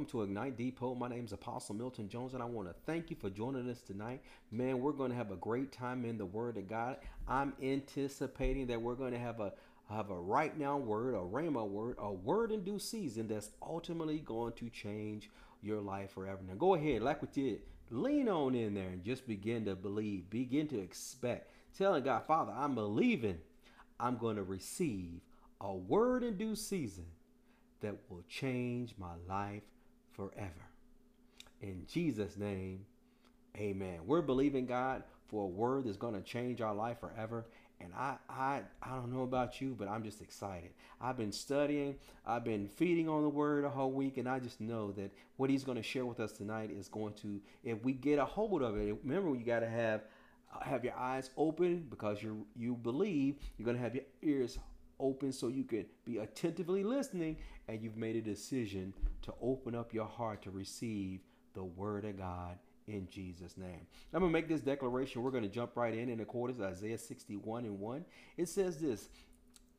welcome to Ignite Depot. My name is Apostle Milton Jones, and I want to thank you for joining us tonight. Man, we're going to have a great time in the Word of God. I'm anticipating that we're going to have a have a right now word, a rhema word, a word in due season that's ultimately going to change your life forever. Now, go ahead, like we did, lean on in there and just begin to believe, begin to expect, telling God, Father, I'm believing I'm going to receive a word in due season that will change my life forever. In Jesus' name, amen. We're believing God for a word that's going to change our life forever. And I, I, I don't know about you, but I'm just excited. I've been studying, I've been feeding on the word a whole week, and I just know that what he's going to share with us tonight is going to, if we get a hold of it, remember you got to have have your eyes open because you you believe. You're going to have your ears open so you can be attentively listening and you've made a decision to open up your heart to receive the word of God in Jesus' name. I'm going to make this declaration. We're going to jump right in in accordance to Isaiah 61 and 1. It says this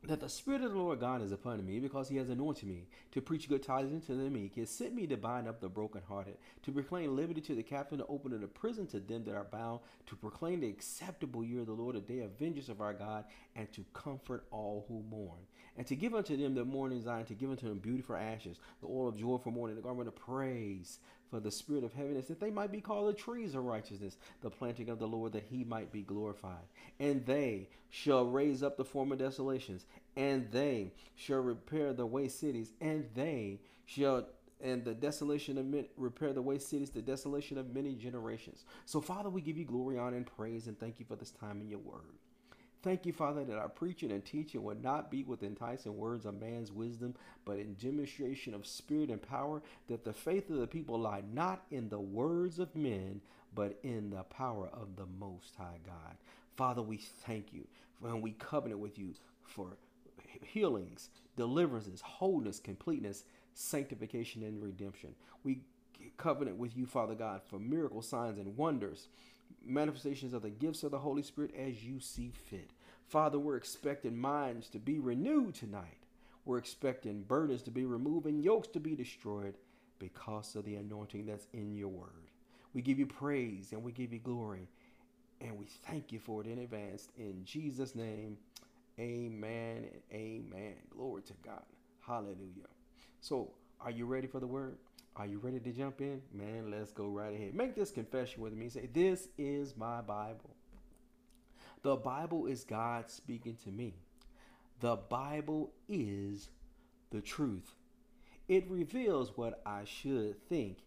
that the Spirit of the Lord God is upon me because he has anointed me to preach good tidings to the meek. He has sent me to bind up the brokenhearted, to proclaim liberty to the captive, to open the prison to them that are bound, to proclaim the acceptable year of the Lord, a day of vengeance of our God, and to comfort all who mourn. And to give unto them the mourning Zion, to give unto them beauty for ashes, the oil of joy for mourning, the garment of praise for the spirit of heaviness, that they might be called the trees of righteousness, the planting of the Lord, that he might be glorified. And they shall raise up the former desolations, and they shall repair the waste cities, and they shall and the desolation of men, repair the waste cities, the desolation of many generations. So, Father, we give you glory, honor, and praise, and thank you for this time in your word. Thank you, Father, that our preaching and teaching would not be with enticing words of man's wisdom, but in demonstration of spirit and power, that the faith of the people lie not in the words of men, but in the power of the Most High God. Father, we thank you when we covenant with you for healings, deliverances, wholeness, completeness, sanctification, and redemption. We covenant with you, Father God, for miracle signs and wonders manifestations of the gifts of the Holy Spirit as you see fit. Father, we're expecting minds to be renewed tonight. We're expecting burdens to be removed and yokes to be destroyed because of the anointing that's in your word. We give you praise and we give you glory and we thank you for it in advance. In Jesus' name, amen and amen. Glory to God. Hallelujah. So, are you ready for the word? Are you ready to jump in? Man, let's go right ahead. Make this confession with me. Say, This is my Bible. The Bible is God speaking to me. The Bible is the truth. It reveals what I should think.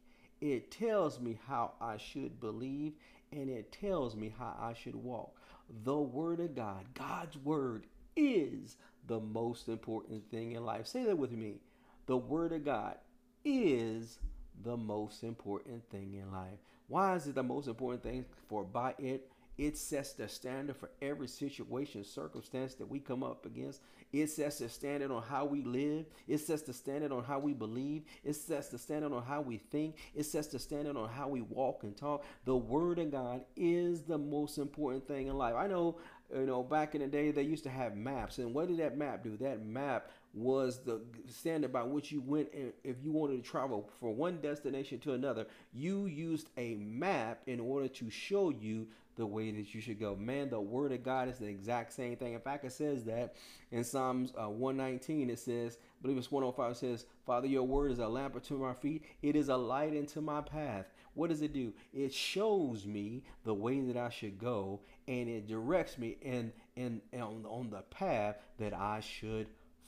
It tells me how I should believe, and it tells me how I should walk. The Word of God, God's Word, is the most important thing in life. Say that with me. The Word of God is the most important thing in life. Why is it the most important thing? For by it, it sets the standard for every situation, circumstance that we come up against. It sets the standard on how we live. It sets the standard on how we believe. It sets the standard on how we think. It sets the standard on how we walk and talk. The Word of God is the most important thing in life. I know, you know, back in the day, they used to have maps. And what did that map do? That map was the standard by which you went and if you wanted to travel from one destination to another you used a map in order to show you the way that you should go. Man the word of god is the exact same thing. In fact it says that in psalms uh, 119 it says I believe it's 105 it says father your word is a lamp unto my feet. It is a light into my path. What does it do? It shows me the way that i should go and it directs me in in, in on, on the path that i should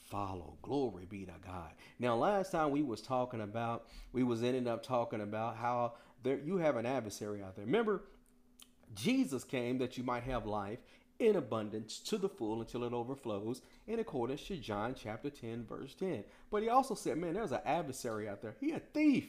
follow. Glory be to God. Now, last time we was talking about, we was ending up talking about how there you have an adversary out there. Remember, Jesus came that you might have life in abundance to the full until it overflows in accordance to John chapter 10 verse 10. But he also said, man, there's an adversary out there. He a thief.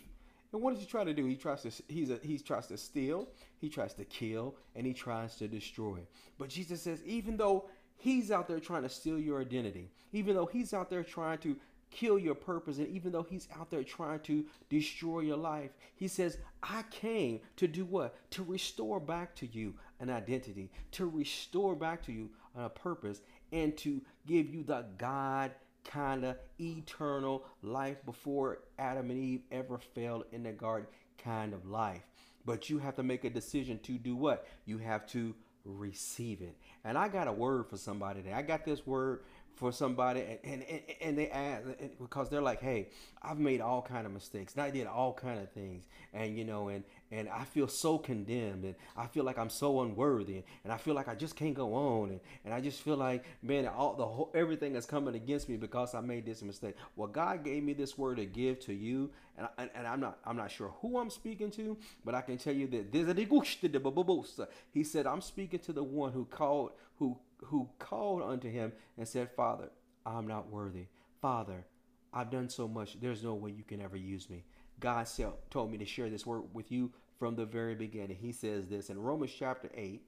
And what does he try to do? He tries to he's a, he tries to steal, he tries to kill, and he tries to destroy. But Jesus says, even though He's out there trying to steal your identity, even though he's out there trying to kill your purpose, and even though he's out there trying to destroy your life, he says, I came to do what? To restore back to you an identity, to restore back to you a purpose, and to give you the God kind of eternal life before Adam and Eve ever fell in the garden kind of life. But you have to make a decision to do what? You have to receive it. And I got a word for somebody today. I got this word for somebody and, and, and they ask because they're like hey i've made all kind of mistakes and i did all kind of things and you know and and i feel so condemned and i feel like i'm so unworthy and i feel like i just can't go on and, and i just feel like man all the whole everything is coming against me because i made this mistake well god gave me this word to give to you and, I, and i'm not i'm not sure who i'm speaking to but i can tell you that this is the he said i'm speaking to the one who called who who called unto him and said, Father, I'm not worthy. Father, I've done so much. There's no way you can ever use me. God told me to share this word with you from the very beginning. He says this in Romans chapter 8,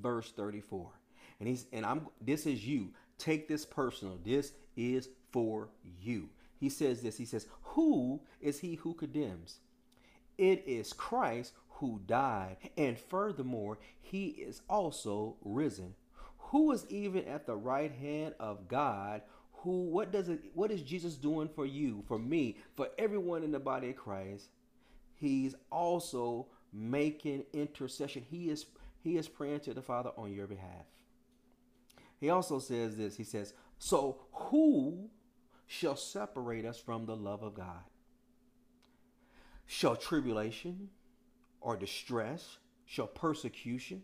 verse 34. And he's and I'm this is you. Take this personal. This is for you. He says this. He says, Who is he who condemns? It is Christ who died, and furthermore, he is also risen who is even at the right hand of God who what does it what is Jesus doing for you for me for everyone in the body of Christ? He's also making intercession. He is he is praying to the Father on your behalf. He also says this. He says so who shall separate us from the love of God? Shall tribulation or distress shall persecution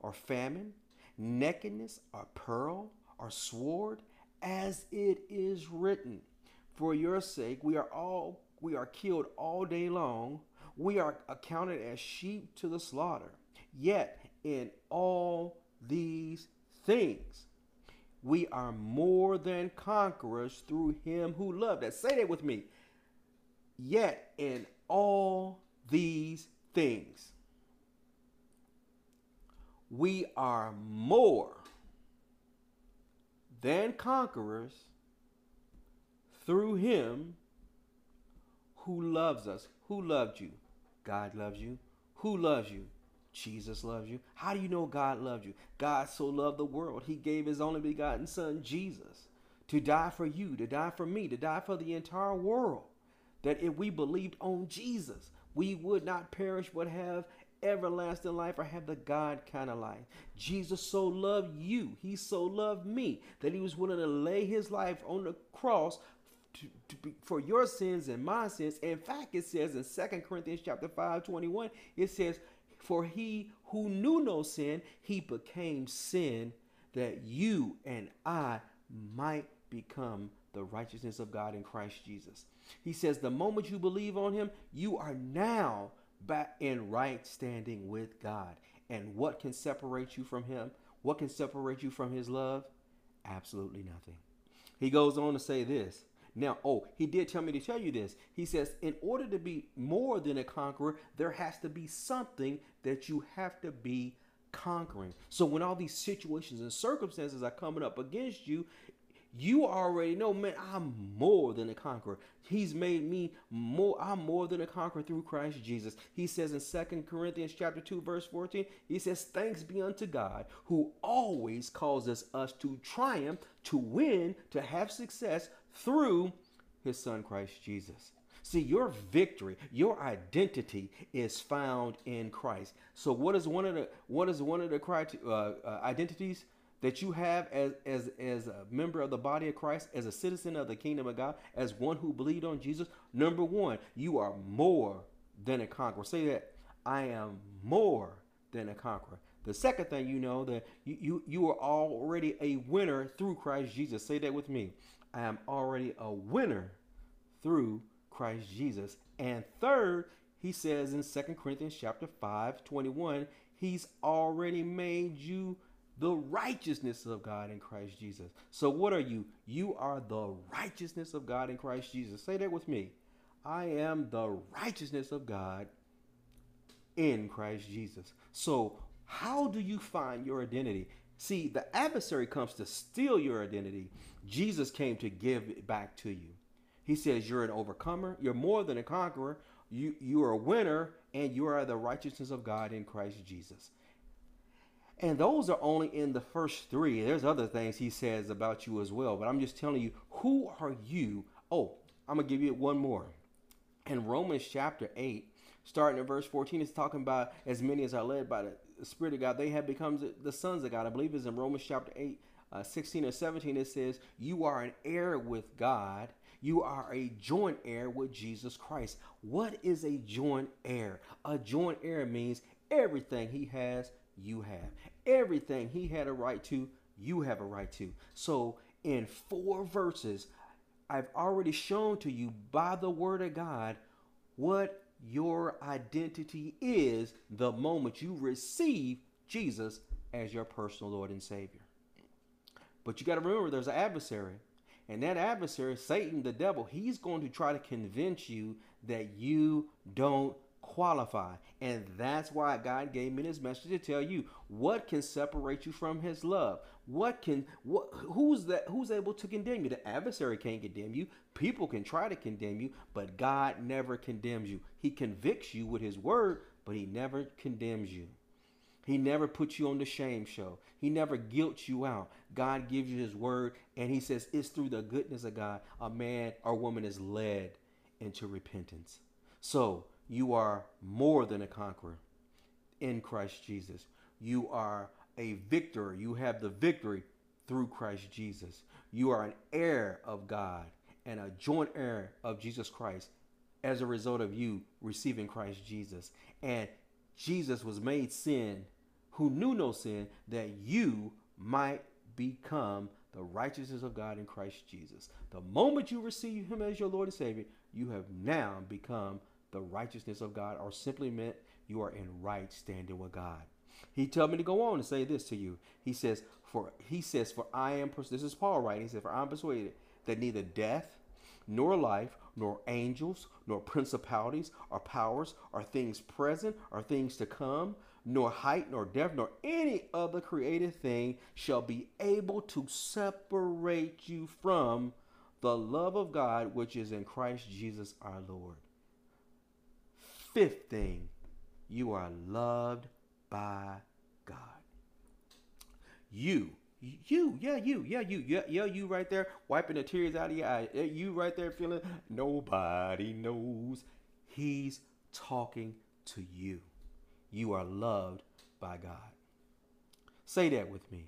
or famine nakedness, or pearl, or sword, as it is written. For your sake we are all we are killed all day long. We are accounted as sheep to the slaughter. Yet in all these things we are more than conquerors through him who loved us. Say that with me. Yet in all these things we are more than conquerors through him who loves us. Who loved you? God loves you. Who loves you? Jesus loves you. How do you know God loved you? God so loved the world, he gave his only begotten son, Jesus, to die for you, to die for me, to die for the entire world. That if we believed on Jesus, we would not perish but have everlasting life or have the God kind of life. Jesus so loved you. He so loved me that he was willing to lay his life on the cross to, to be, for your sins and my sins. In fact, it says in Second Corinthians chapter 5, 21, it says, For he who knew no sin, he became sin that you and I might become the righteousness of God in Christ Jesus. He says, The moment you believe on him, you are now back in right standing with God. And what can separate you from Him? What can separate you from His love? Absolutely nothing. He goes on to say this. Now, oh, he did tell me to tell you this. He says, in order to be more than a conqueror, there has to be something that you have to be conquering. So when all these situations and circumstances are coming up against you, you already know, man, I'm more than a conqueror. He's made me more, I'm more than a conqueror through Christ Jesus. He says in Second Corinthians chapter 2, verse 14, he says, Thanks be unto God who always causes us to triumph, to win, to have success through his son Christ Jesus. See, your victory, your identity is found in Christ. So, what is one of the what is one of the criteria, uh, uh, identities? That you have as, as, as a member of the body of Christ, as a citizen of the kingdom of God, as one who believed on Jesus, number one, you are more than a conqueror. Say that I am more than a conqueror. The second thing you know that you, you, you are already a winner through Christ Jesus. Say that with me. I am already a winner through Christ Jesus. And third, he says in Second Corinthians chapter 5, 21, he's already made you the righteousness of God in Christ Jesus. So, what are you? You are the righteousness of God in Christ Jesus. Say that with me. I am the righteousness of God in Christ Jesus. So, how do you find your identity? See, the adversary comes to steal your identity. Jesus came to give it back to you. He says you're an overcomer, you're more than a conqueror, you you are a winner and you are the righteousness of God in Christ Jesus. And those are only in the first three. There's other things he says about you as well. But I'm just telling you, who are you? Oh, I'm going to give you one more. In Romans chapter 8, starting at verse 14, it's talking about as many as are led by the Spirit of God, they have become the sons of God. I believe it's in Romans chapter 8, uh, 16 or 17. It says, You are an heir with God. You are a joint heir with Jesus Christ. What is a joint heir? A joint heir means everything he has, you have. Everything he had a right to, you have a right to. So, in four verses, I've already shown to you by the word of God what your identity is the moment you receive Jesus as your personal Lord and Savior. But you got to remember there's an adversary. And that adversary, Satan, the devil, he's going to try to convince you that you don't qualify. And that's why God gave me this message to tell you what can separate you from his love. What can what who's that who's able to condemn you? The adversary can't condemn you. People can try to condemn you, but God never condemns you. He convicts you with his word, but he never condemns you. He never puts you on the shame show. He never guilts you out. God gives you his word and he says it's through the goodness of God a man or woman is led into repentance. So, you are more than a conqueror in Christ Jesus. You are a victor. You have the victory through Christ Jesus. You are an heir of God and a joint heir of Jesus Christ as a result of you receiving Christ Jesus. And Jesus was made sin who knew no sin that you might become the righteousness of God in Christ Jesus. The moment you receive him as your Lord and Savior, you have now become the righteousness of God, or simply meant you are in right standing with God. He told me to go on and say this to you. He says, For he says, For I am this is Paul writing, he said, For I am persuaded that neither death, nor life, nor angels, nor principalities, or powers, or things present, or things to come, nor height, nor depth, nor any other created thing shall be able to separate you from the love of God which is in Christ Jesus our Lord. Fifth thing, you are loved by God. You, you, yeah, you, yeah, you, yeah, yeah, you right there wiping the tears out of your eye. You right there feeling nobody knows. He's talking to you. You are loved by God. Say that with me.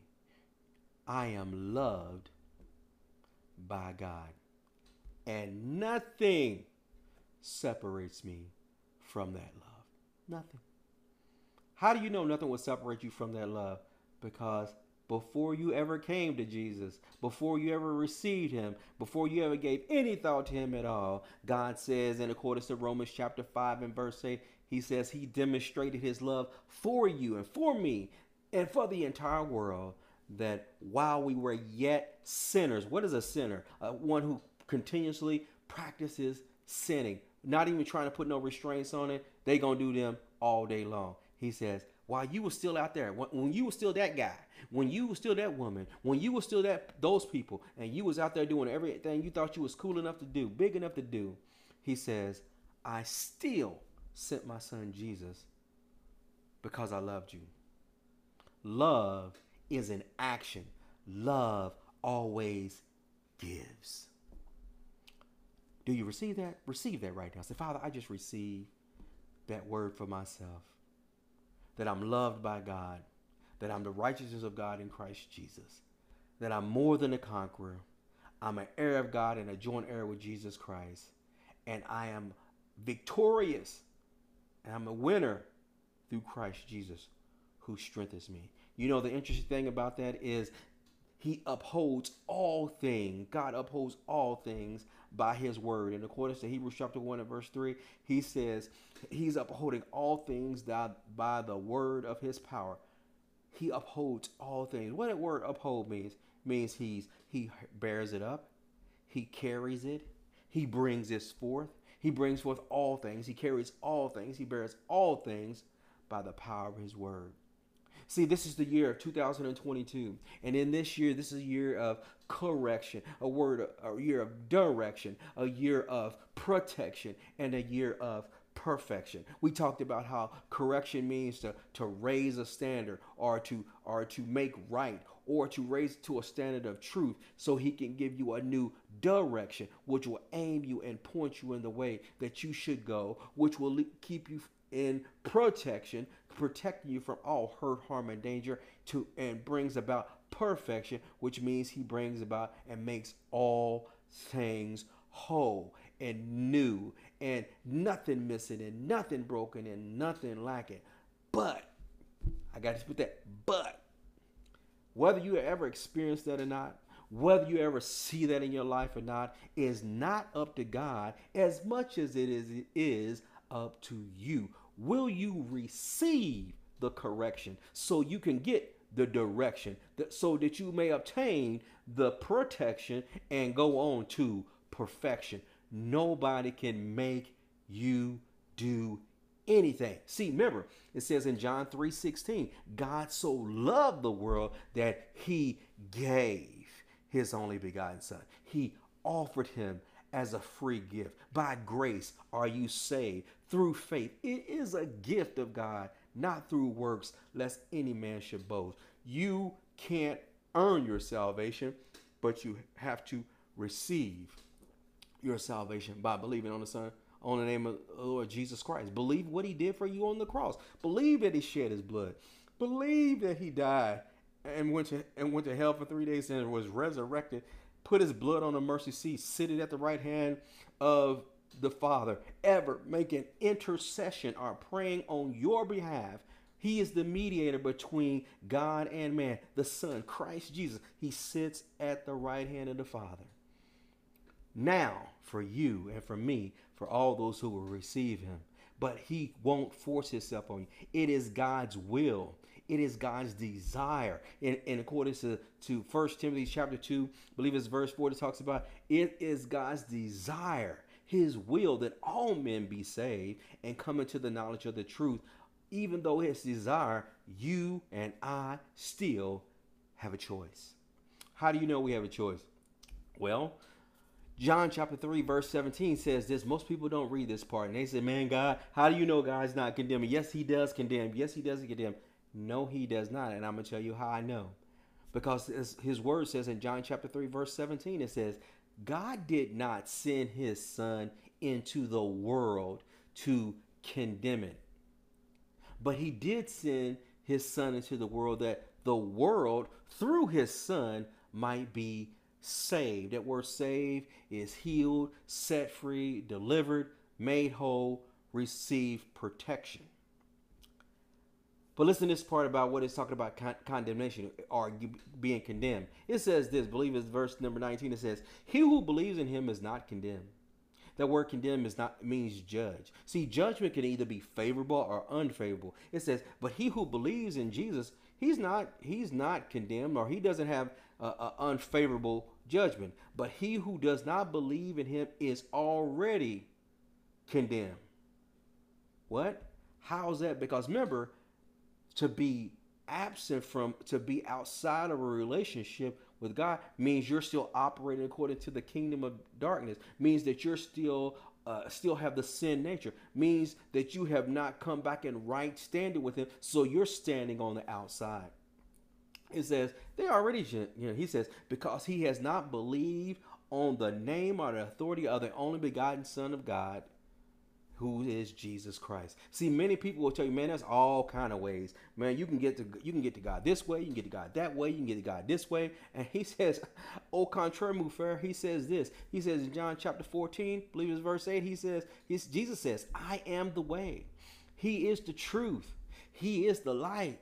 I am loved by God. And nothing separates me from that love? Nothing. How do you know nothing will separate you from that love? Because before you ever came to Jesus, before you ever received him, before you ever gave any thought to him at all, God says in accordance to Romans chapter 5 and verse 8, he says he demonstrated his love for you and for me and for the entire world that while we were yet sinners, what is a sinner? Uh, one who continuously practices sinning not even trying to put no restraints on it. They gonna do them all day long. He says, while you were still out there, when you were still that guy, when you were still that woman, when you were still that those people, and you was out there doing everything you thought you was cool enough to do, big enough to do, he says, I still sent my son Jesus because I loved you. Love is an action. Love always gives. Do you receive that? Receive that right now. Say, Father, I just receive that word for myself. That I'm loved by God. That I'm the righteousness of God in Christ Jesus. That I'm more than a conqueror. I'm an heir of God and a joint heir with Jesus Christ. And I am victorious. And I'm a winner through Christ Jesus who strengthens me. You know, the interesting thing about that is he upholds all things. God upholds all things by his word. In accordance to Hebrews chapter 1 and verse 3, he says he's upholding all things by the word of his power. He upholds all things. What that word uphold means means he's he bears it up, he carries it, he brings this forth. He brings forth all things. He carries all things. He bears all things by the power of his word. See, this is the year of 2022. And in this year, this is a year of correction, a word, a year of direction, a year of protection, and a year of perfection. We talked about how correction means to, to raise a standard or to or to make right or to raise to a standard of truth so he can give you a new direction which will aim you and point you in the way that you should go which will keep you in protection protecting you from all hurt harm and danger to and brings about perfection which means he brings about and makes all things whole and new and nothing missing and nothing broken and nothing lacking. But I got to put that but whether you ever experience that or not, whether you ever see that in your life or not, is not up to God as much as it is it is up to you. Will you receive the correction so you can get the direction that so that you may obtain the protection and go on to perfection. Nobody can make you do anything. See, remember, it says in John 3:16, God so loved the world that he gave his only begotten son. He offered him as a free gift. By grace are you saved through faith. It is a gift of God, not through works, lest any man should boast. You can't earn your salvation, but you have to receive your salvation by believing on the Son, on the name of the Lord Jesus Christ. Believe what he did for you on the cross. Believe that he shed his blood. Believe that he died and went to and went to hell for three days and was resurrected, put his blood on the mercy seat, sitting at the right hand of the Father, ever making intercession or praying on your behalf. He is the mediator between God and man, the Son, Christ Jesus. He sits at the right hand of the Father now for you and for me, for all those who will receive him. But he won't force himself on you. It is God's will. It is God's desire. And, and according to, to 1 Timothy chapter 2, I believe it's verse 4 that talks about it is God's desire, his will that all men be saved and come into the knowledge of the truth. Even though his desire, you and I still have a choice. How do you know we have a choice? Well, John chapter 3, verse 17 says this. Most people don't read this part. And they say, Man, God, how do you know God's not condemning? Yes, he does condemn. Yes, he does condemn. No, he does not. And I'm going to tell you how I know. Because his word says in John chapter 3, verse 17, it says, God did not send his son into the world to condemn it. But he did send his son into the world that the world, through his son, might be saved. That word saved is healed, set free, delivered, made whole, receive protection. But listen to this part about what it's talking about con- condemnation or being condemned. It says this, believe it's verse number 19. It says, He who believes in him is not condemned. That word condemn is not means judge. See, judgment can either be favorable or unfavorable. It says, but he who believes in Jesus, he's not he's not condemned or he doesn't have uh, unfavorable judgment. But he who does not believe in him is already condemned. What? How's that? Because remember, to be absent from, to be outside of a relationship with God means you're still operating according to the kingdom of darkness. Means that you're still uh, still have the sin nature. Means that you have not come back in right standing with Him. So you're standing on the outside. It says they already, you know, he says, because he has not believed on the name or the authority of the only begotten Son of God, who is Jesus Christ. See, many people will tell you, man, there's all kind of ways. Man, you can get to you can get to God this way, you can get to God that way, you can get to God this way. And he says, au contraire, frère, he says this. He says in John chapter 14, I believe it's verse 8, he says, he's, Jesus says, I am the way. He is the truth. He is the light.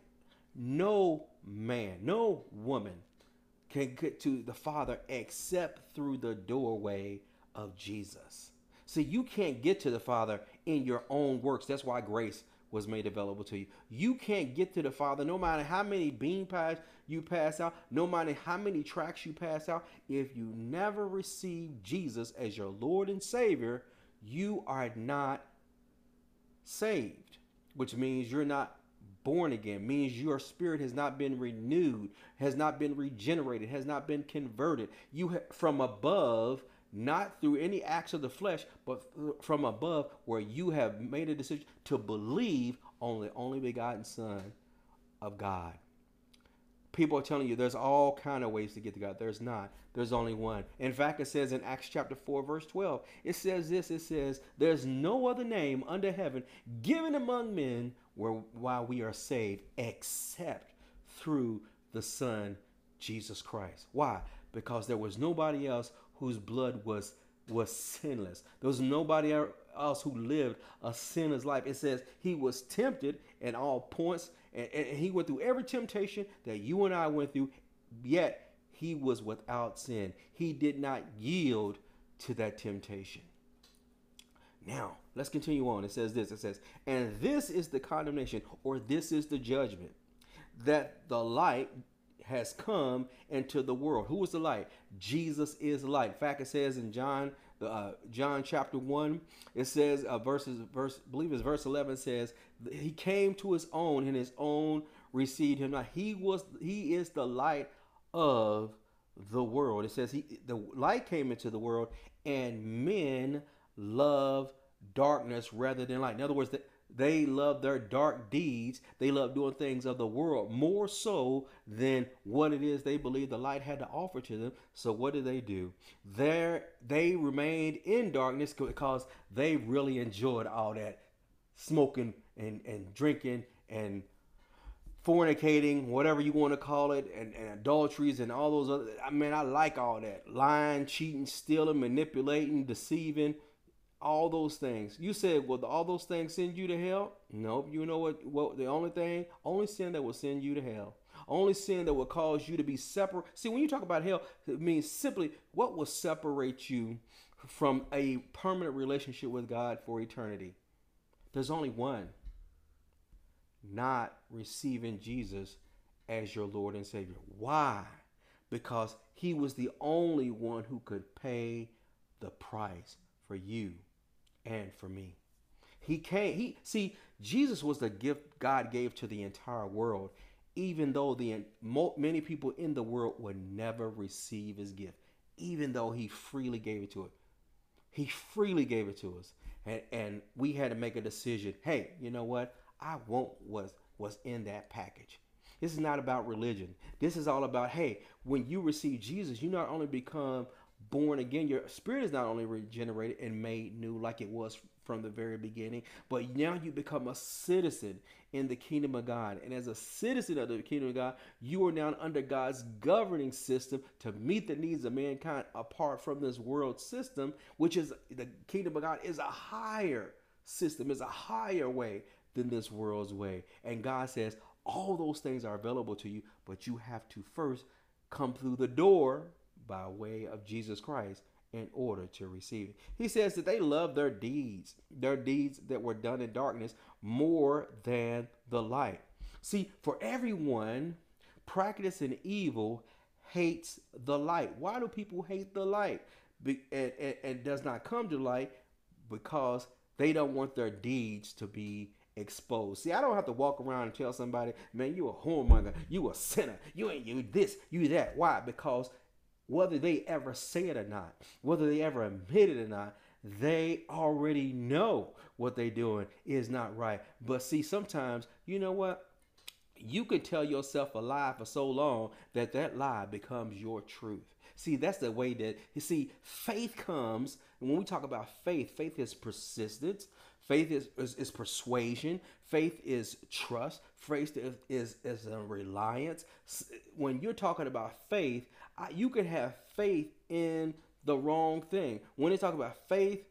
No man, no woman can get to the Father except through the doorway of Jesus. See, you can't get to the Father in your own works. That's why grace was made available to you. You can't get to the Father no matter how many bean pies you pass out, no matter how many tracks you pass out. If you never receive Jesus as your Lord and Savior, you are not saved, which means you're not born again means your spirit has not been renewed, has not been regenerated, has not been converted. You ha- from above not through any acts of the flesh, but from above, where you have made a decision to believe on the only begotten Son of God. People are telling you there's all kind of ways to get to God. There's not. There's only one. In fact, it says in Acts chapter 4, verse 12, it says this it says, There's no other name under heaven given among men where while we are saved except through the Son, Jesus Christ. Why? Because there was nobody else whose blood was was sinless. There was nobody er, else who lived a sinner's life. It says he was tempted in all points, and, and he went through every temptation that you and I went through, yet he was without sin. He did not yield to that temptation. Now, let's continue on. It says this it says, And this is the condemnation, or this is the judgment, that the light has come into the world. Who is the light? Jesus is light. In fact, it says in John, uh, John chapter one, it says uh, verses verse, I believe it's verse eleven says he came to his own, and his own received him not. He was he is the light of the world. It says he the light came into the world, and men love darkness rather than light. In other words, that they love their dark deeds. They love doing things of the world more so than what it is they believe the light had to offer to them. So what did they do? There they remained in darkness because they really enjoyed all that smoking and, and drinking and fornicating, whatever you want to call it, and, and adulteries and all those other I mean, I like all that. Lying, cheating, stealing, manipulating, deceiving all those things. You said, well, all those things send you to hell? Nope. You know what? What the only thing, only sin that will send you to hell, only sin that will cause you to be separate. See, when you talk about hell, it means simply what will separate you from a permanent relationship with God for eternity. There's only one. Not receiving Jesus as your Lord and Savior. Why? Because he was the only one who could pay the price for you and for me. He came, he see, Jesus was the gift God gave to the entire world, even though the many people in the world would never receive his gift, even though he freely gave it to it. He freely gave it to us. And, and we had to make a decision. Hey, you know what? I want was was in that package. This is not about religion. This is all about, hey, when you receive Jesus, you not only become born again. Your spirit is not only regenerated and made new like it was from the very beginning, but now you become a citizen in the kingdom of God. And as a citizen of the kingdom of God, you are now under God's governing system to meet the needs of mankind apart from this world system, which is the kingdom of God is a higher system, is a higher way than this world's way. And God says all those things are available to you, but you have to first come through the door by way of Jesus Christ in order to receive it. He says that they love their deeds, their deeds that were done in darkness, more than the light. See, for everyone practicing evil hates the light. Why do people hate the light? Be, and, and, and does not come to light because they don't want their deeds to be exposed. See, I don't have to walk around and tell somebody, man, you a whoremonger, you a sinner, you ain't you this, you that. Why? Because whether they ever say it or not, whether they ever admit it or not, they already know what they're doing is not right. But see, sometimes, you know what? You can tell yourself a lie for so long that that lie becomes your truth. See, that's the way that you see faith comes. And when we talk about faith, faith is persistence, faith is, is, is persuasion, faith is trust, faith is, is, is a reliance. When you're talking about faith, you can have faith in the wrong thing. When they talk about faith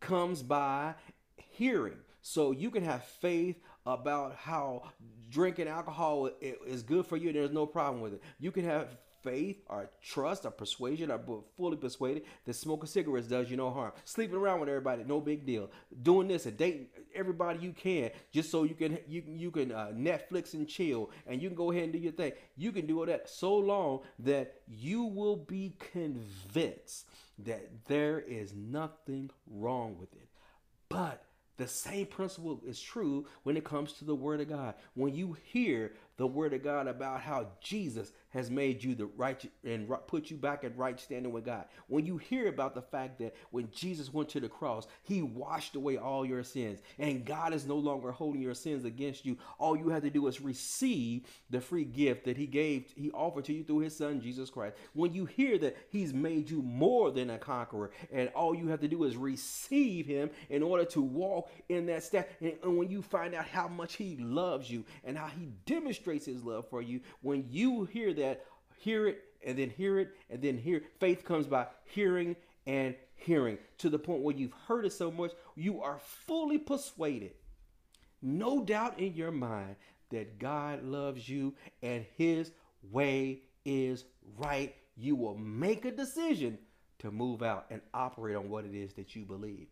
comes by hearing. So you can have faith about how drinking alcohol is good for you and there's no problem with it. You can have faith or trust or persuasion or fully persuaded that smoking cigarettes does you no harm. Sleeping around with everybody, no big deal. Doing this and dating everybody you can just so you can you you can uh, Netflix and chill and you can go ahead and do your thing. You can do all that so long that you will be convinced that there is nothing wrong with it. But the same principle is true when it comes to the Word of God. When you hear the Word of God about how Jesus has made you the right and put you back at right standing with God. When you hear about the fact that when Jesus went to the cross, he washed away all your sins and God is no longer holding your sins against you. All you have to do is receive the free gift that he gave, he offered to you through his son Jesus Christ. When you hear that he's made you more than a conqueror and all you have to do is receive him in order to walk in that step. And when you find out how much he loves you and how he demonstrates his love for you, when you hear that, hear it and then hear it and then hear. Faith comes by hearing and hearing to the point where you've heard it so much, you are fully persuaded. No doubt in your mind that God loves you and his way is right. You will make a decision to move out and operate on what it is that you believe.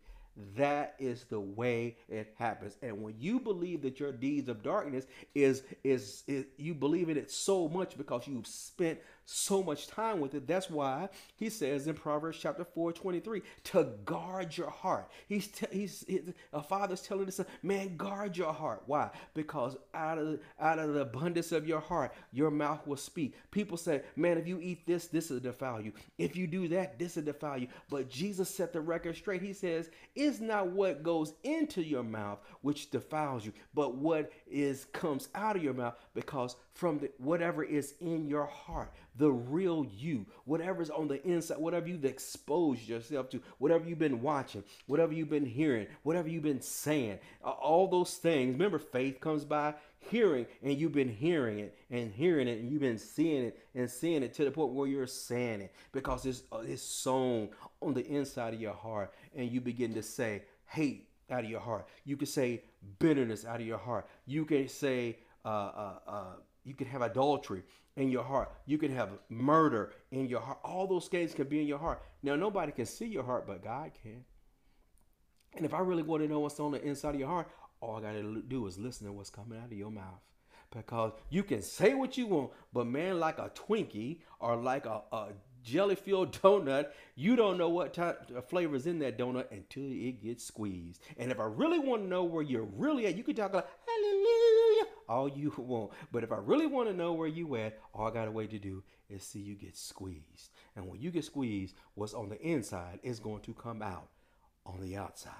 That is the way it happens. And when you believe that your deeds of darkness is, is is you believe in it so much because you've spent so much time with it. That's why he says in Proverbs chapter 4, 23, to guard your heart. He's, t- he's, a father's telling us, man, guard your heart. Why? Because out of, out of the abundance of your heart, your mouth will speak. People say, man, if you eat this, this will defile you. If you do that, this will defile you. But Jesus set the record straight. He says, it's not what goes into your mouth which defiles you, but what is comes out of your mouth because from the, whatever is in your heart the real you, whatever's on the inside, whatever you've exposed yourself to, whatever you've been watching, whatever you've been hearing, whatever you've been saying, all those things. Remember, faith comes by hearing, and you've been hearing it and hearing it, and you've been seeing it and seeing it to the point where you're saying it because it's, uh, it's sown on the inside of your heart, and you begin to say hate out of your heart. You can say bitterness out of your heart. You can say, uh, uh, uh, you can have adultery in your heart. You can have murder in your heart. All those things can be in your heart. Now, nobody can see your heart, but God can. And if I really want to know what's on the inside of your heart, all I got to do is listen to what's coming out of your mouth. Because you can say what you want, but man, like a Twinkie or like a, a jelly filled donut, you don't know what type of flavor is in that donut until it gets squeezed. And if I really want to know where you're really at, you can talk like, hallelujah, all you want. But if I really want to know where you at, all I got a way to do is see you get squeezed. And when you get squeezed, what's on the inside is going to come out on the outside.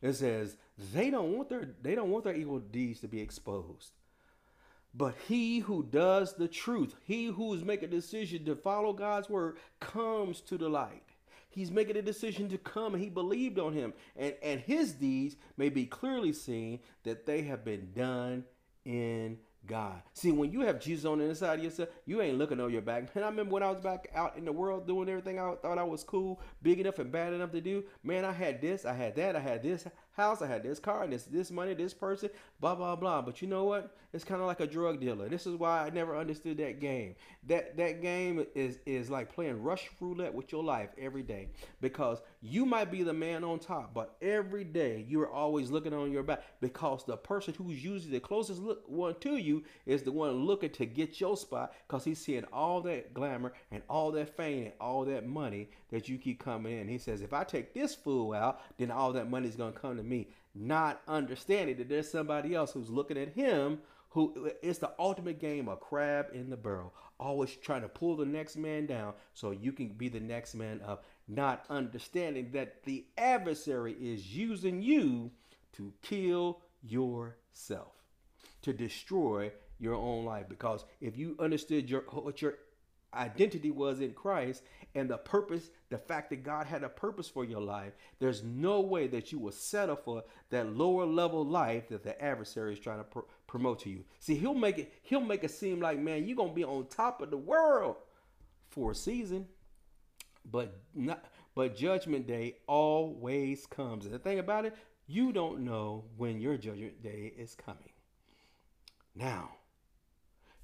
It says they don't want their they don't want their evil deeds to be exposed. But he who does the truth, he who is making a decision to follow God's word, comes to the light. He's making a decision to come and he believed on him. And, and his deeds may be clearly seen that they have been done in God. See, when you have Jesus on the inside of yourself, you ain't looking on your back. Man, I remember when I was back out in the world doing everything I thought I was cool, big enough and bad enough to do. Man, I had this, I had that, I had this house, I had this car, and this this money, this person, blah blah blah. But you know what? It's kind of like a drug dealer. This is why I never understood that game. That that game is is like playing rush roulette with your life every day because you might be the man on top, but every day you're always looking on your back because the person who's usually the closest one to you is the one looking to get your spot because he's seeing all that glamour and all that fame and all that money that you keep coming in. He says, if I take this fool out, then all that money is going to come to me. Not understanding that there's somebody else who's looking at him who it's the ultimate game of crab in the barrel, always trying to pull the next man down so you can be the next man up, not understanding that the adversary is using you to kill yourself, to destroy your own life. Because if you understood your what your identity was in Christ and the purpose, the fact that God had a purpose for your life, there's no way that you will settle for that lower level life that the adversary is trying to pr- promote to you. See, he'll make it he'll make it seem like, man, you're going to be on top of the world for a season, but not but judgment day always comes. And the thing about it, you don't know when your judgment day is coming. Now,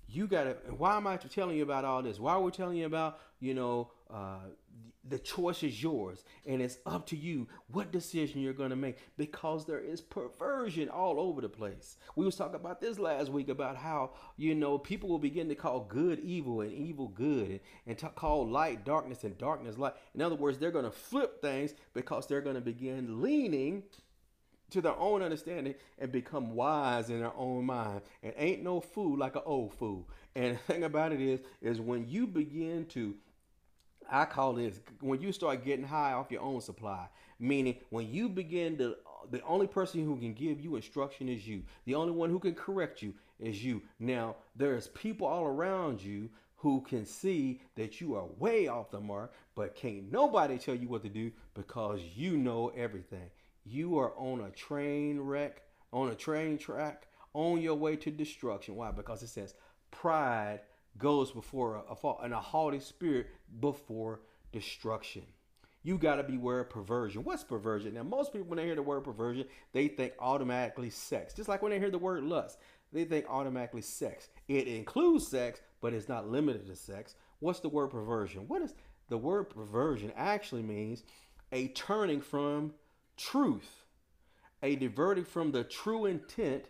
you gotta why am i telling you about all this? Why are we telling you about you know uh, the choice is yours and it's up to you what decision you're going to make because there is perversion all over the place. We was talking about this last week about how you know people will begin to call good evil and evil good and, and to call light darkness and darkness light. In other words they're going to flip things because they're going to begin leaning to their own understanding and become wise in their own mind. And ain't no fool like an old fool. And the thing about it is, is when you begin to I call this when you start getting high off your own supply, meaning when you begin to the only person who can give you instruction is you. The only one who can correct you is you. Now, there's people all around you who can see that you are way off the mark, but can't nobody tell you what to do because you know everything. You are on a train wreck, on a train track, on your way to destruction. Why? Because it says pride goes before a, a fall and a haughty spirit before destruction. You got to beware of perversion. What's perversion? Now, most people, when they hear the word perversion, they think automatically sex. Just like when they hear the word lust, they think automatically sex. It includes sex, but it's not limited to sex. What's the word perversion? What is the word perversion actually means a turning from truth, a diverting from the true intent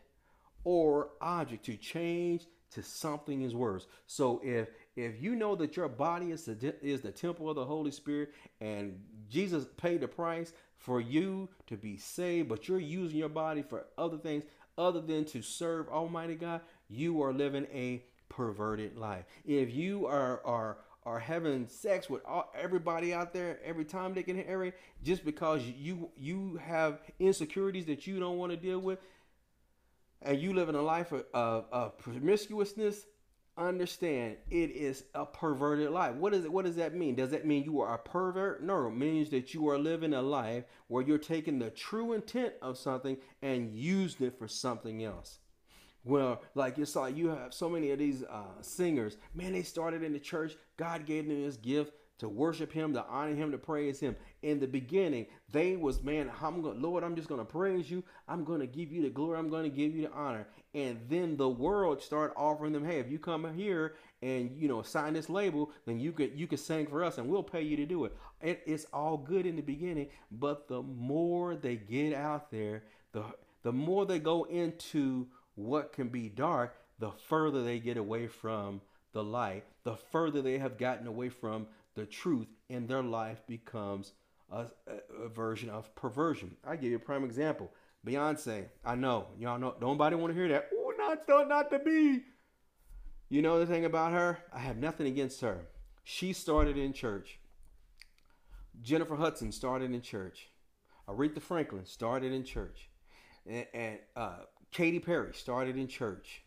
or object to change to something is worse. So if if you know that your body is the, is the temple of the Holy Spirit and Jesus paid the price for you to be saved, but you're using your body for other things other than to serve Almighty God, you are living a perverted life. If you are are are having sex with all, everybody out there every time they can hurry just because you you have insecurities that you don't want to deal with and you live in a life of, of, of promiscuousness understand it is a perverted life. What is it? What does that mean? Does that mean you are a pervert? No, it means that you are living a life where you're taking the true intent of something and using it for something else. Well, like you saw, you have so many of these uh, singers. Man, they started in the church. God gave them this gift to worship him, to honor him, to praise him. In the beginning, they was, man, I'm going, Lord, I'm just going to praise you. I'm going to give you the glory. I'm going to give you the honor. And then the world started offering them, hey, if you come here and you know sign this label, then you could you could sing for us and we'll pay you to do it. it it's all good in the beginning, but the more they get out there, the the more they go into what can be dark, the further they get away from the light, the further they have gotten away from the truth and their life becomes a, a, version of perversion. I give you a prime example. Beyonce, I know y'all know. Don't nobody want to hear that. Oh, not not not to be. You know the thing about her? I have nothing against her. She started in church. Jennifer Hudson started in church. Aretha Franklin started in church, and, and uh, Katy Perry started in church.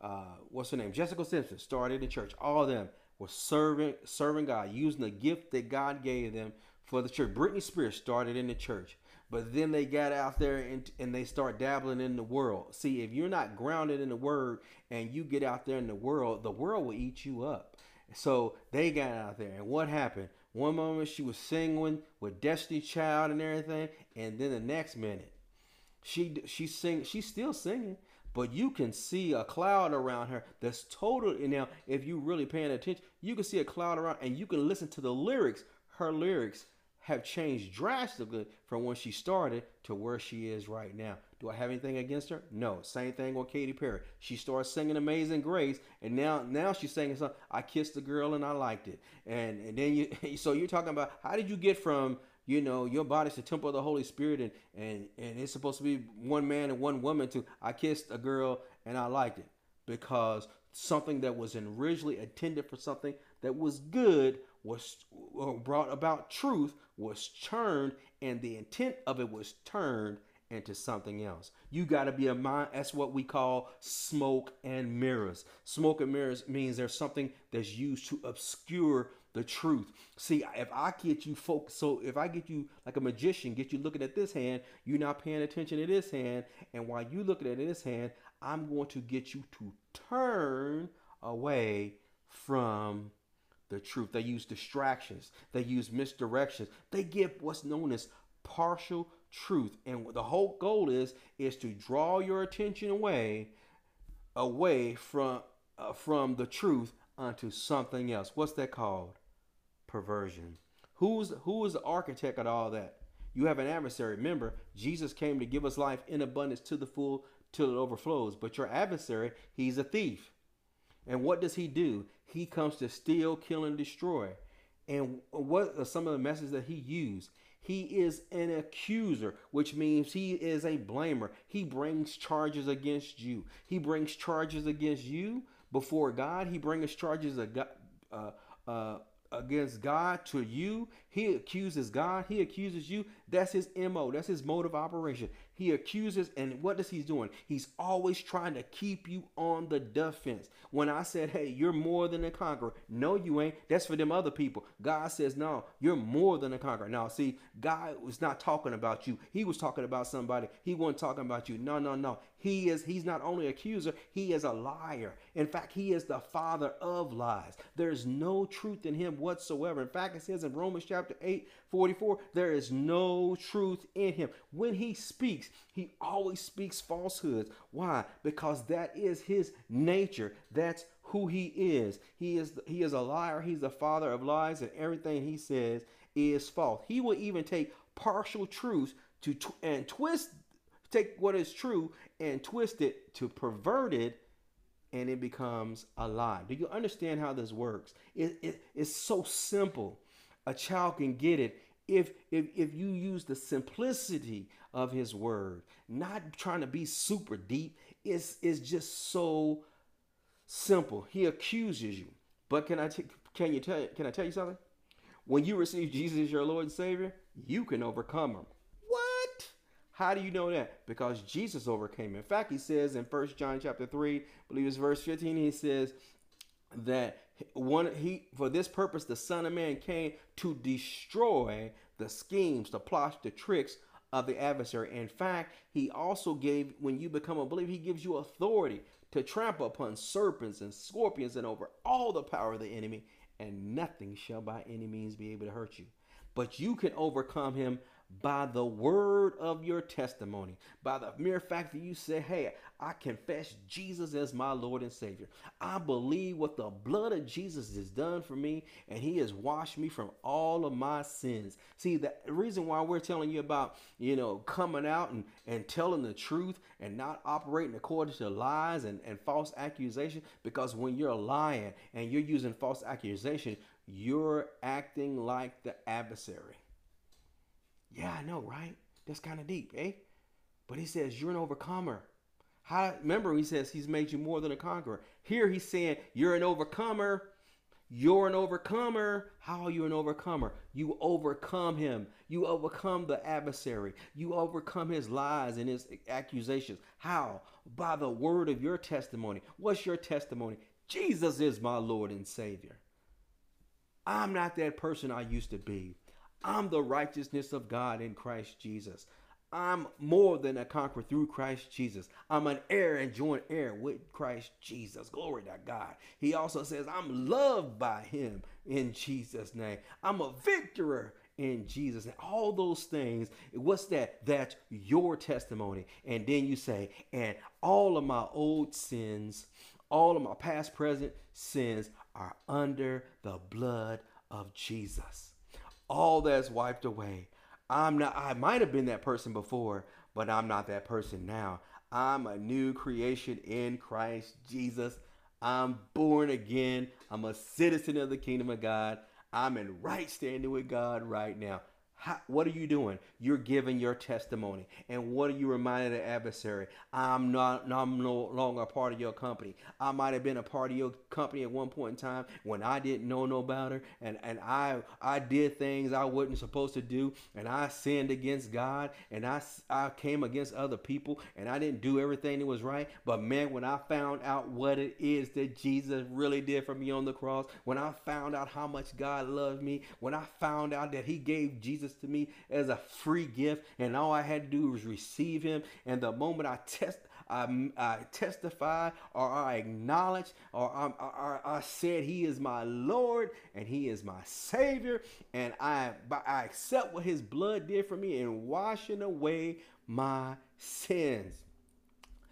Uh, what's her name? Jessica Simpson started in church. All of them were serving serving God, using the gift that God gave them for the church. Britney Spears started in the church, but then they got out there and, and they start dabbling in the world. See, if you're not grounded in the word and you get out there in the world, the world will eat you up. So they got out there, and what happened? One moment she was singing with Destiny Child and everything, and then the next minute, she she sing she's still singing, but you can see a cloud around her that's totally now if you really paying attention you can see a cloud around and you can listen to the lyrics. Her lyrics have changed drastically from when she started to where she is right now. Do i have anything against her? No. Same thing with Katy Perry. She started singing amazing grace and now now she's singing something i kissed a girl and i liked it. And and then you so you're talking about how did you get from you know, your body's the temple of the Holy Spirit, and and and it's supposed to be one man and one woman. To I kissed a girl and I liked it because something that was originally intended for something that was good was brought about truth was turned and the intent of it was turned into something else. You got to be a mind. That's what we call smoke and mirrors. Smoke and mirrors means there's something that's used to obscure the truth. See, if I get you focused, so if I get you like a magician, get you looking at this hand, you're not paying attention to this hand, and while you looking at this hand, I'm going to get you to turn away from the truth. They use distractions, they use misdirections, they give what's known as partial truth. And the whole goal is is to draw your attention away away from uh, from the truth onto something else. What's that called? Perversion. Who's who is the architect of all that? You have an adversary. Remember, Jesus came to give us life in abundance to the full till it overflows. But your adversary, he's a thief. And what does he do? He comes to steal, kill, and destroy. And what are some of the messages that he used? He is an accuser, which means he is a blamer. He brings charges against you. He brings charges against you before God. He brings charges uh, uh, against God to you. He accuses God. He accuses you. That's his MO. That's his mode of operation. He accuses, and what does he doing? He's always trying to keep you on the defense. When I said, hey, you're more than a conqueror, no, you ain't. That's for them other people. God says, no, you're more than a conqueror. Now, see, God was not talking about you. He was talking about somebody. He wasn't talking about you. No, no, no. He is, he's not only accuser, he is a liar. In fact, he is the father of lies. There's no truth in him whatsoever. In fact, it says in Romans chapter 8, 44, there is no truth in him. When he speaks, he always speaks falsehoods. Why? Because that is his nature. That's who he is. He is he is a liar. He's the father of lies, and everything he says is false. He will even take partial truths to and twist take what is true and twist it to pervert it and it becomes a lie. Do you understand how this works? It, it, it's so simple a child can get it if, if if you use the simplicity of his word not trying to be super deep. It's it's just so simple. He accuses you. But can i t- can you tell can i tell you something? When you receive jesus as your lord and savior you can overcome him. What? How do you know that? Because jesus overcame in fact he says in First john chapter 3 I believe it's verse 15 he says that one he for this purpose the son of man came to destroy the schemes the plots the tricks of the adversary. In fact he also gave when you become a believer he gives you authority to trample upon serpents and scorpions and over all the power of the enemy and nothing shall by any means be able to hurt you. But you can overcome him by the word of your testimony, by the mere fact that you say, Hey, I confess Jesus as my Lord and Savior. I believe what the blood of Jesus has done for me, and He has washed me from all of my sins. See, the reason why we're telling you about, you know, coming out and, and telling the truth and not operating according to lies and, and false accusation, because when you're lying and you're using false accusation, you're acting like the adversary. Yeah, I know, right? That's kind of deep, eh? But he says, You're an overcomer. How, remember, he says he's made you more than a conqueror. Here he's saying you're an overcomer. You're an overcomer. How are you an overcomer? You overcome him. You overcome the adversary. You overcome his lies and his accusations. How? By the word of your testimony. What's your testimony? Jesus is my Lord and Savior. I'm not that person I used to be. I'm the righteousness of God in Christ Jesus. I'm more than a conqueror through Christ Jesus. I'm an heir and joint heir with Christ Jesus. Glory to God. He also says, I'm loved by him in Jesus' name. I'm a victor in Jesus. And all those things, what's that? That's your testimony. And then you say, and all of my old sins, all of my past, present sins are under the blood of Jesus. All that's wiped away. I'm not, I might have been that person before, but I'm not that person now. I'm a new creation in Christ Jesus. I'm born again. I'm a citizen of the kingdom of God. I'm in right standing with God right now. How, what are you doing? You're giving your testimony. And what are you reminding the adversary? I'm not I'm no longer a part of your company. I might have been a part of your company at one point in time when I didn't know no better and, and I I did things I wasn't supposed to do and I sinned against God and I, I came against other people and I didn't do everything that was right. But man, when I found out what it is that Jesus really did for me on the cross, when I found out how much God loved me, when I found out that he gave Jesus Jesus to me as a free gift, and all I had to do was receive Him. And the moment I test, I, I testify or I acknowledge or I, or I said He is my Lord and He is my Savior, and I I accept what His blood did for me in washing away my sins.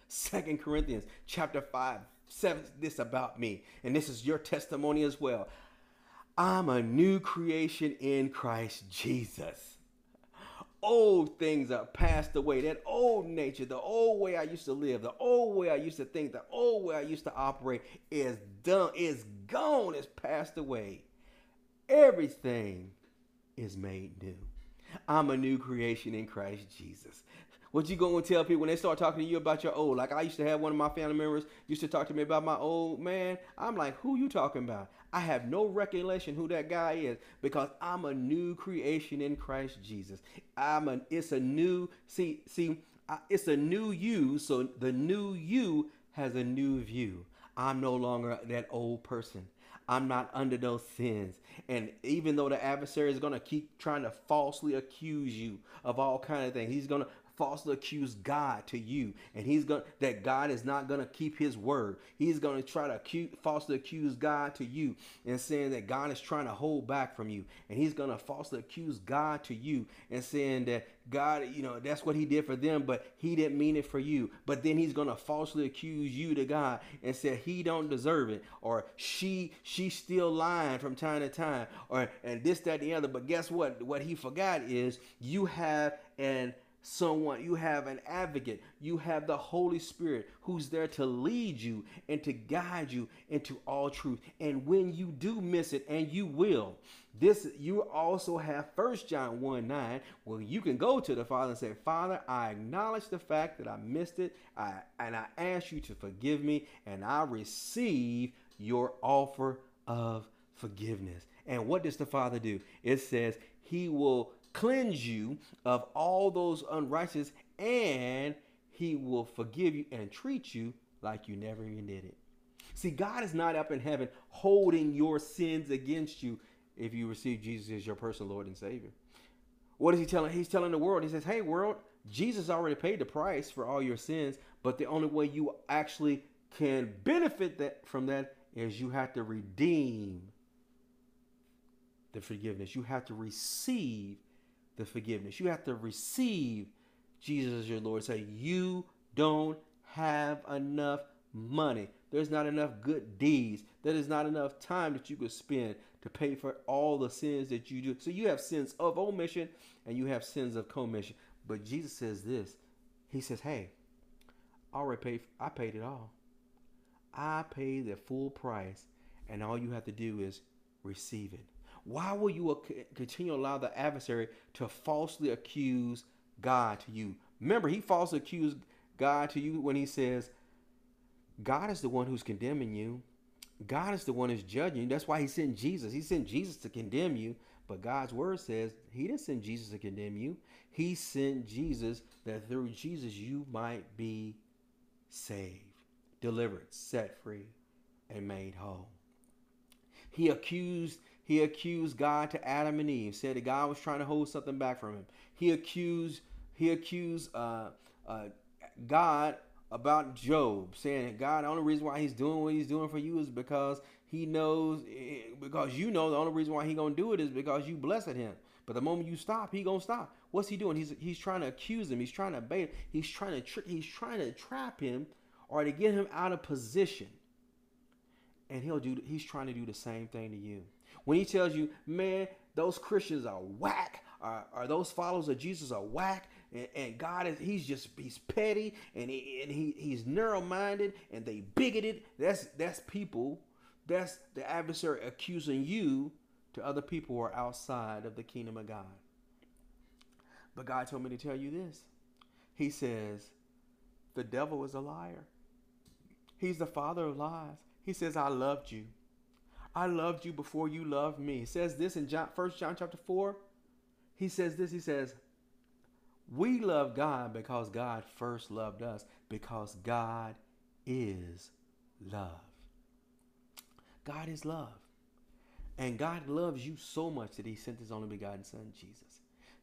Second Corinthians chapter 5 says this about me, and this is your testimony as well. I'm a new creation in Christ Jesus. Old things are passed away. That old nature, the old way I used to live, the old way I used to think, the old way I used to operate is done, is gone, is passed away. Everything is made new. I'm a new creation in Christ Jesus. What you gonna tell people when they start talking to you about your old? Like I used to have one of my family members used to talk to me about my old man. I'm like, who you talking about? I have no recollection who that guy is because I'm a new creation in Christ Jesus. I'm a. It's a new. See, see, it's a new you. So the new you has a new view. I'm no longer that old person. I'm not under those sins. And even though the adversary is going to keep trying to falsely accuse you of all kind of things, he's going to falsely accuse God to you, and he's going that God is not going to keep his word. He's going to try to accuse, falsely accuse God to you and saying that God is trying to hold back from you, and he's going to falsely accuse God to you and saying that God, you know, that's what he did for them, but he didn't mean it for you. But then he's going to falsely accuse you to God and say he don't deserve it or she she's still lying from time to time or and this that and the other. But guess what? What he forgot is you have an someone, you have an advocate, you have the Holy Spirit who's there to lead you and to guide you into all truth. And when you do miss it, and you will, this you also have First John 1 9, where you can go to the Father and say, Father, I acknowledge the fact that I missed it, I, and I ask you to forgive me, and I receive your offer of forgiveness. And what does the Father do? It says, He will cleanse you of all those unrighteous, and he will forgive you and treat you like you never even did it. See, God is not up in heaven holding your sins against you if you receive Jesus as your personal Lord and Savior. What is he telling? He's telling the world, he says, Hey, world, Jesus already paid the price for all your sins, but the only way you actually can benefit that from that is you have to redeem the forgiveness. You have to receive the forgiveness. You have to receive Jesus as your Lord. Say, you don't have enough money. There's not enough good deeds. There is not enough time that you could spend to pay for all the sins that you do. So you have sins of omission and you have sins of commission. But Jesus says this. He says, Hey, I already paid I paid it all. I paid the full price, and all you have to do is receive it. Why will you continue to allow the adversary to falsely accuse God to you? Remember, he falsely accused God to you when he says, God is the one who's condemning you. God is the one who's judging you. That's why he sent Jesus. He sent Jesus to condemn you. But God's word says he didn't send Jesus to condemn you. He sent Jesus that through Jesus you might be saved, delivered, set free, and made whole. He accused he accused God to Adam and Eve, said that God was trying to hold something back from him. He accused he accused uh, uh, God about Job, saying God, the only reason why he's doing what he's doing for you is because he knows eh, because you know the only reason why he gonna do it is because you blessed him. But the moment you stop, he gonna stop. What's he doing? He's he's trying to accuse him. He's trying to bait. He's trying to trick. He's trying to trap him, or to get him out of position. And he'll do. He's trying to do the same thing to you. When he tells you, man, those Christians are whack, or, those followers of Jesus are whack, and, and, God is he's just he's petty and he and he, he's narrow-minded and they bigoted. That's that's people. That's the adversary accusing you to other people who are outside of the kingdom of God. But God told me to tell you this. He says, the devil is a liar. He's the father of lies. He says, I loved you. I loved you before you loved me. It says this in John, 1 John chapter 4. He says this, he says, we love God because God first loved us, because God is love. God is love. And God loves you so much that he sent his only begotten son, Jesus.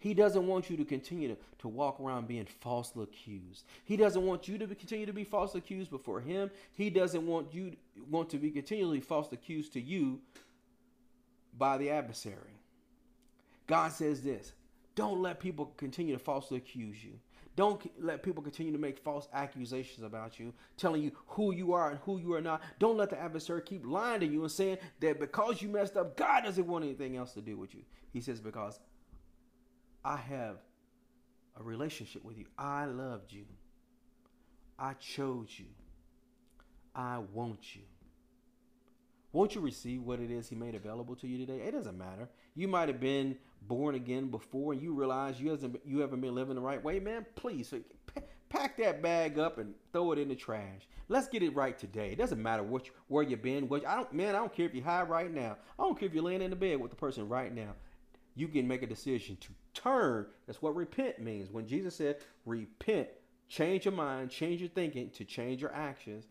He doesn't want you to continue to, to walk around being falsely accused. He doesn't want you to be, continue to be falsely accused before him. He doesn't want you want to be continually falsely accused to you by the adversary. God says this, don't let people continue to falsely accuse you. Don't let people continue to make false accusations about you, telling you who you are and who you are not. Don't let the adversary keep lying to you and saying that because you messed up, God doesn't want anything else to do with you. He says, because I have a relationship with you. I loved you. I chose you. I want you. Won't you receive what it is He made available to you today? It doesn't matter. You might have been born again before and you realize you hasn't you haven't been living the right way. Man, please uh, pack that bag up and throw it in the trash. Let's get it right today. It doesn't matter which where you've been. What I don't man, I don't care if you're high right now. I don't care if you're laying in the bed with the person right now. You can make a decision to turn. That's what repent means. When Jesus said, repent, change your mind, change your thinking to change your actions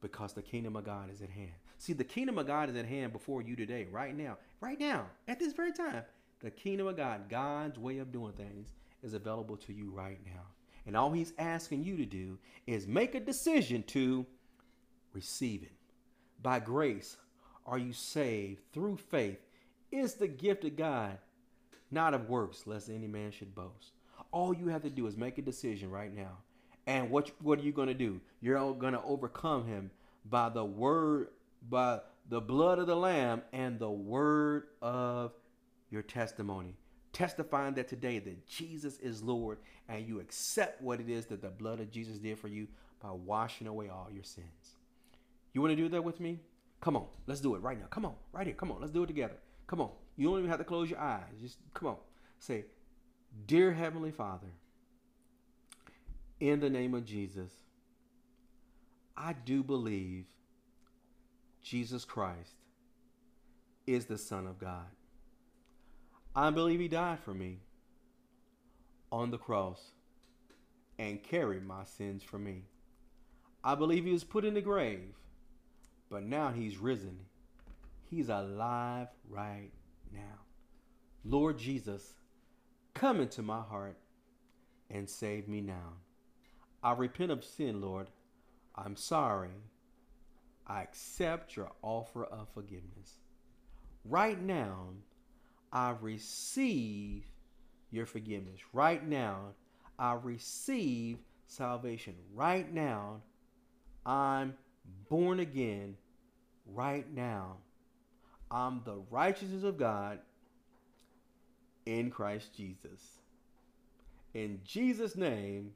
because the kingdom of God is at hand. See, the kingdom of God is at hand before you today, right now, right now, at this very time. The kingdom of God, God's way of doing things, is available to you right now. And all he's asking you to do is make a decision to receive it. By grace are you saved through faith. Is the gift of God, not of works, lest any man should boast. All you have to do is make a decision right now. And what what are you going to do? You're going to overcome him by the word by the blood of the lamb and the word of your testimony testifying that today that Jesus is Lord and you accept what it is that the blood of Jesus did for you by washing away all your sins. You want to do that with me? Come on, let's do it right now. Come on, right here. Come on, let's do it together. Come on. You don't even have to close your eyes. Just come on. Say, Dear Heavenly Father, in the name of Jesus, I do believe Jesus Christ is the Son of God. I believe he died for me on the cross and carried my sins for me. I believe he was put in the grave, but now he's risen. He's alive right now. Lord Jesus, come into my heart and save me now. I repent of sin, Lord. I'm sorry. I accept your offer of forgiveness. Right now, I receive your forgiveness. Right now, I receive salvation. Right now, I'm born again. Right now, I'm the righteousness of God in Christ Jesus. In Jesus' name,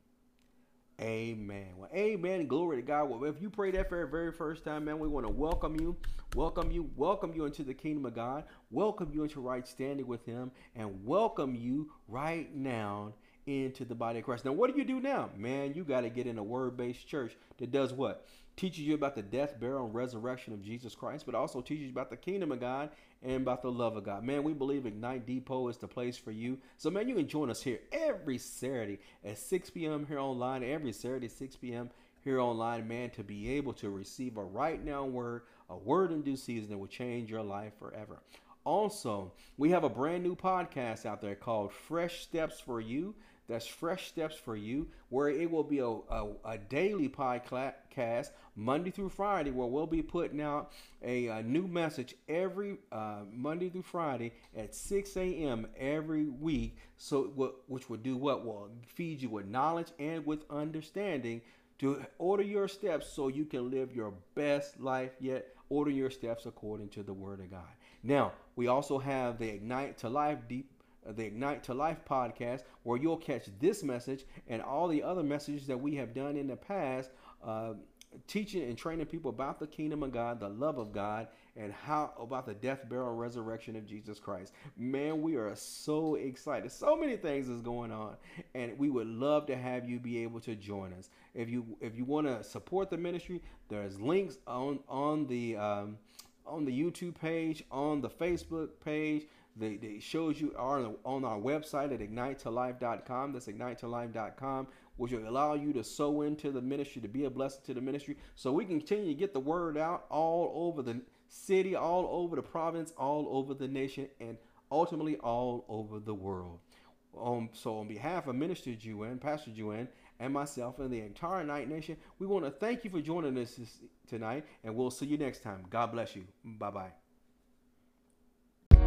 Amen. Well, amen. Glory to God. Well, if you pray that for the very first time, man, we want to welcome you, welcome you, welcome you into the kingdom of God, welcome you into right standing with Him, and welcome you right now into the body of Christ. Now, what do you do now? Man, you got to get in a word based church that does what? Teaches you about the death, burial, and resurrection of Jesus Christ, but also teaches you about the kingdom of God and about the love of God. Man, we believe Ignite Depot is the place for you. So, man, you can join us here every Saturday at 6 p.m. here online, every Saturday, 6 p.m. here online, man, to be able to receive a right now word, a word in due season that will change your life forever. Also, we have a brand new podcast out there called Fresh Steps for You. That's Fresh Steps for You, where it will be a, a, a daily podcast Monday through Friday, where we'll be putting out a, a new message every uh, Monday through Friday at 6 a.m. every week. So, which will do what? Will feed you with knowledge and with understanding to order your steps so you can live your best life yet. Order your steps according to the Word of God. Now, we also have the Ignite to Life Deep the Ignite to Life podcast, where you'll catch this message and all the other messages that we have done in the past, uh, teaching and training people about the kingdom of God, the love of God, and how about the death, burial, and resurrection of Jesus Christ. Man, we are so excited. So many things is going on, and we would love to have you be able to join us. If you if you want to support the ministry, there's links on on the um, on the YouTube page, on the Facebook page. They, they shows you are on our website at ignitetolife.com. That's ignitetolife.com, which will allow you to sow into the ministry, to be a blessing to the ministry, so we can continue to get the word out all over the city, all over the province, all over the nation, and ultimately all over the world. Um, so on behalf of Minister Juan, Pastor Juan, and myself and the entire Night Nation, we want to thank you for joining us tonight, and we'll see you next time. God bless you. Bye bye